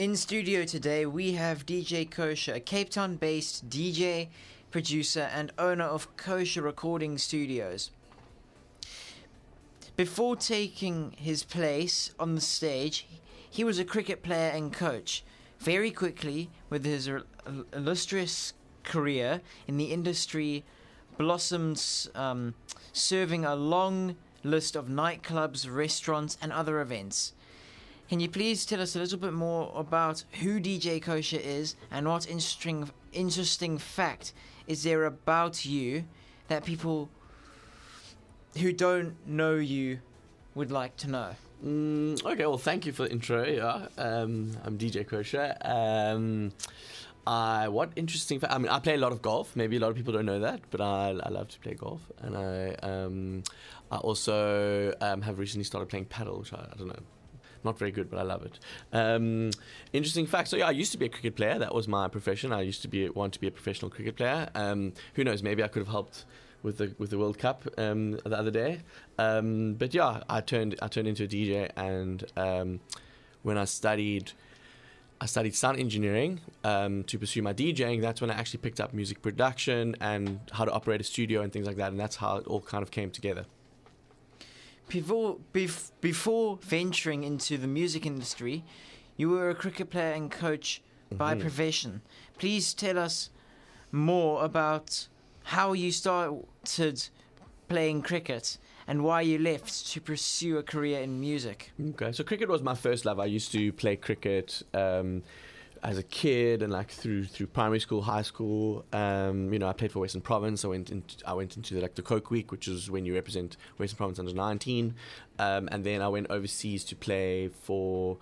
In studio today, we have DJ Cosher, a Cape Town based DJ, producer, and owner of Cosher Recording Studios. Before taking his place on the stage, he was a cricket player and coach. Very quickly, with his illustrious career in the industry, blossomed, um, serving a long list of nightclubs, restaurants, and other events. Can you please tell us a little bit more about who DJ Cosher is and what interesting interesting fact is there about you that people who don't know you would like to know? Mm, okay, well, thank you for the intro. Yeah, um, I'm DJ Cosher. Um, I what interesting? fact? I mean, I play a lot of golf. Maybe a lot of people don't know that, but I, I love to play golf, and I um, I also um, have recently started playing paddle, which I, I don't know. Not very good, but I love it. Um, interesting fact. So yeah, I used to be a cricket player. That was my profession. I used to be want to be a professional cricket player. Um, who knows? Maybe I could have helped with the with the World Cup um, the other day. Um, but yeah, I turned I turned into a DJ, and um, when I studied. I studied sound engineering um, to pursue my DJing. That's when I actually picked up music production and how to operate a studio and things like that. And that's how it all kind of came together. Before, bef- before venturing into the music industry, you were a cricket player and coach by Mhm. profession. Please tell us more about how you started playing cricket and why you left to pursue a career in music. Okay, so cricket was my first love. I used to play cricket um, as a kid and like through through primary school, high school. Um, you know, I played for Western Province. I went into I went into the, like the Coke Week, which is when you represent Western Province under nineteen, um, and then I went overseas to play for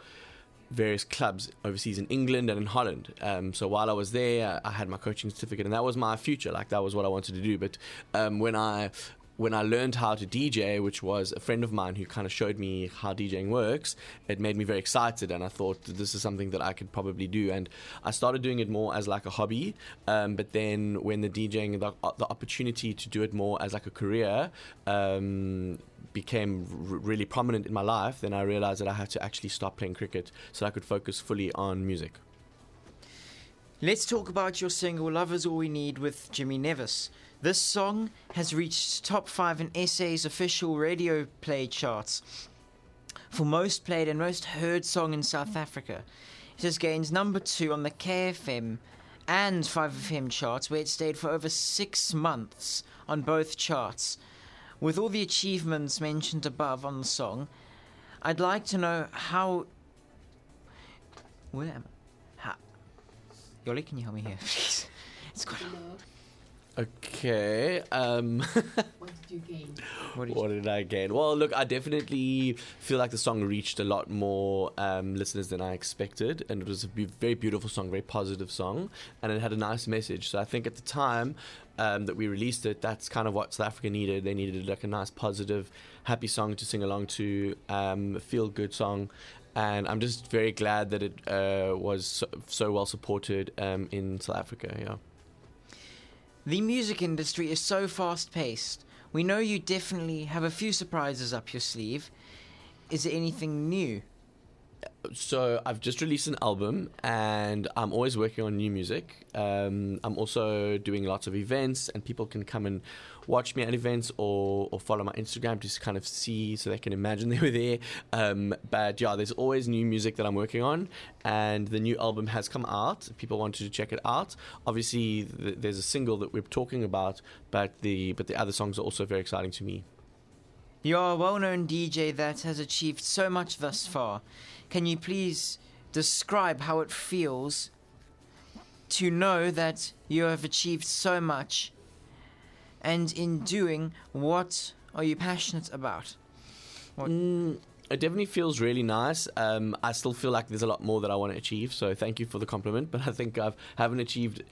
various clubs overseas in England and in Holland. Um, so while I was there, I had my coaching certificate, and that was my future. Like that was what I wanted to do. But um, when I when I learned how to DJ, which was a friend of mine who kind of showed me how DJing works, it made me very excited, and I thought this is something that I could probably do. And I started doing it more as like a hobby. Um, but then when the DJing, the, the opportunity to do it more as like a career. Um, became r- really prominent in my life then i realized that i had to actually stop playing cricket so i could focus fully on music Let's talk about your single Love Is All We Need with Jimmy Nevis. This song has reached top 5 in SA's official radio play charts for most played and most heard song in South Africa. It has gained number 2 on the KFM and 5FM charts where it stayed for over 6 months on both charts. With all the achievements mentioned above on the song, I'd like to know how where am I? Yoli, can you help me here, please? It's got. Okay um What did you gain? What did what you, did i gain well look i definitely feel like the song reached a lot more um, listeners than i expected and it was a be- very beautiful song very positive song and it had a nice message so i think at the time um, that we released it that's kind of what south africa needed they needed like a nice positive happy song to sing along to um, a feel good song and I'm just very glad that it uh, was so, so well supported um, in South Africa. Yeah. The music industry is so fast paced. We know you definitely have a few surprises up your sleeve. Is there anything new? So I've just released an album, and I'm always working on new music. Um, I'm also doing lots of events, and people can come and watch me at events or, or follow my Instagram to kind of see so they can imagine they were there. Um, but yeah, there's always new music that I'm working on, and the new album has come out. People wanted to check it out. Obviously, th- there's a single that we're talking about, but the but the other songs are also very exciting to me. You are a well known DJ that has achieved so much thus far. Can you please describe how it feels to know that you have achieved so much and in doing what are you passionate about? Mm, it definitely feels really nice. Um, I still feel like there's a lot more that I want to achieve. So thank you for the compliment, but I think I've haven't achieved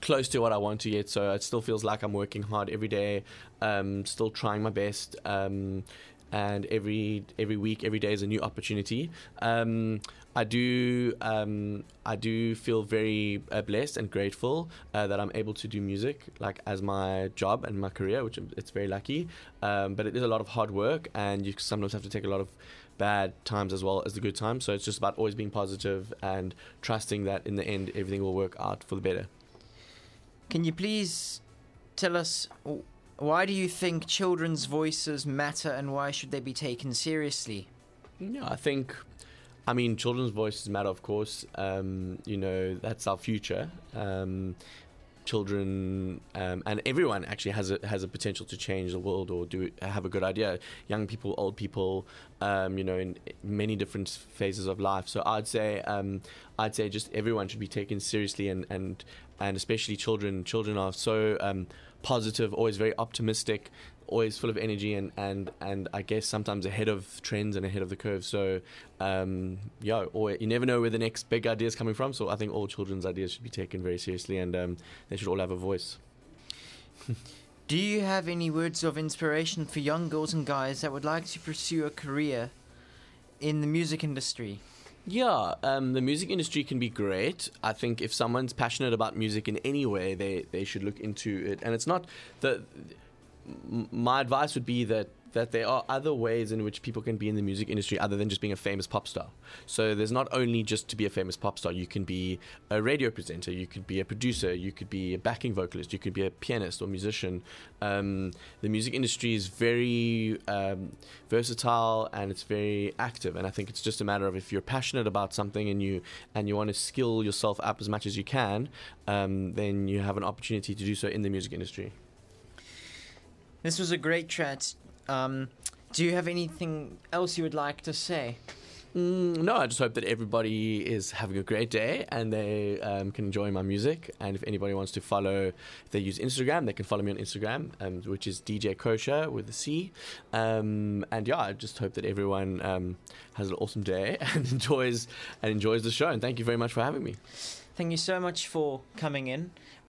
close to what I want to yet. So it still feels like I'm working hard every day, um, still trying my best. Um, and every every week, every day is a new opportunity. Um, I do um, I do feel very uh, blessed and grateful uh, that I'm able to do music like as my job and my career, which it's very lucky. Um, but it is a lot of hard work, and you sometimes have to take a lot of bad times as well as the good times. So it's just about always being positive and trusting that in the end everything will work out for the better. Can you please tell us why do you think children's voices matter and why should they be taken seriously? I think. I mean, children's voices matter, of course. Um, you know, that's our future. Um, children um, and everyone actually has a has a potential to change the world or do have a good idea. Young people, old people, um, you know, in many different phases of life. So I'd say um, I'd say just everyone should be taken seriously and and and especially children. Children are so um, positive, always very optimistic always full of energy and, and, and I guess sometimes ahead of trends and ahead of the curve. So, um, yeah, or you never know where the next big idea is coming from. So I think all children's ideas should be taken very seriously and um, they should all have a voice. Do you have any words of inspiration for young girls and guys that would like to pursue a career in the music industry? Yeah, um, the music industry can be great. I think if someone's passionate about music in any way, they, they should look into it. And it's not the my advice would be that that there are other ways in which people can be in the music industry other than just being a famous pop star. So there's not only just to be a famous pop star. You can be a radio presenter. You could be a producer. You could be a backing vocalist. You could be a pianist or musician. Um, the music industry is very um, versatile and it's very active. And I think it's just a matter of if you're passionate about something and you and you want to skill yourself up as much as you can, um, then you have an opportunity to do so in the music industry. This was a great chat. Um, do you have anything else you would like to say? Mm, no, I just hope that everybody is having a great day and they um, can enjoy my music. And if anybody wants to follow, if they use Instagram, they can follow me on Instagram, um, which is DJ Cosher with a C. Um, and yeah, I just hope that everyone um, has an awesome day and enjoys and enjoys the show. And thank you very much for having me. Thank you so much for coming in.